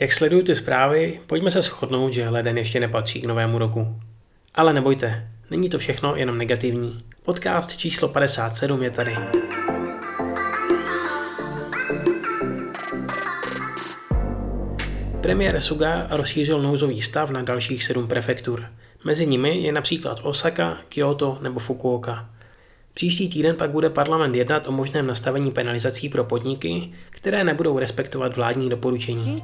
Jak sleduju ty zprávy, pojďme se shodnout, že leden ještě nepatří k novému roku. Ale nebojte, není to všechno jenom negativní. Podcast číslo 57 je tady. Premiér Suga rozšířil nouzový stav na dalších sedm prefektur. Mezi nimi je například Osaka, Kyoto nebo Fukuoka. Příští týden pak bude parlament jednat o možném nastavení penalizací pro podniky, které nebudou respektovat vládní doporučení.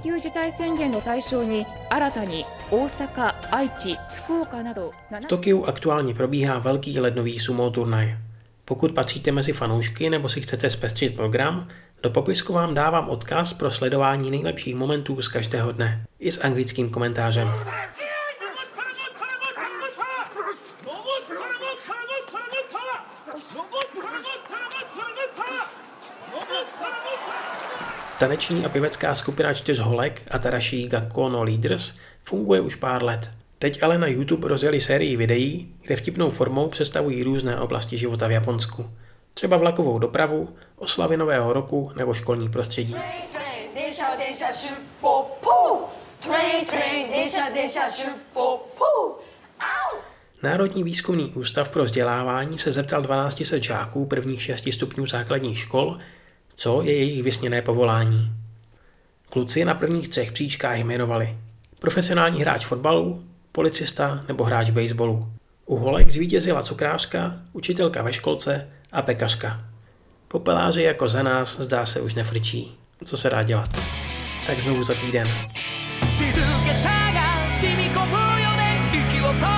V Tokiu aktuálně probíhá velký lednový sumo turnaj. Pokud patříte mezi fanoušky nebo si chcete zpestřit program, do popisku vám dávám odkaz pro sledování nejlepších momentů z každého dne, i s anglickým komentářem. Taneční a pěvecká skupina čtyř holek Atarashi Gakko no Leaders funguje už pár let. Teď ale na YouTube rozjeli sérii videí, kde vtipnou formou představují různé oblasti života v Japonsku. Třeba vlakovou dopravu, oslavy nového roku nebo školní prostředí. Národní výzkumný ústav pro vzdělávání se zeptal 1200 žáků prvních 6 stupňů základních škol, co je jejich vysněné povolání. Kluci na prvních třech příčkách jmenovali profesionální hráč fotbalu, policista nebo hráč baseballu. U holek zvítězila cukrářka, učitelka ve školce a pekařka. Popeláři jako za nás zdá se už nefrčí. Co se dá dělat? Tak znovu za týden. どう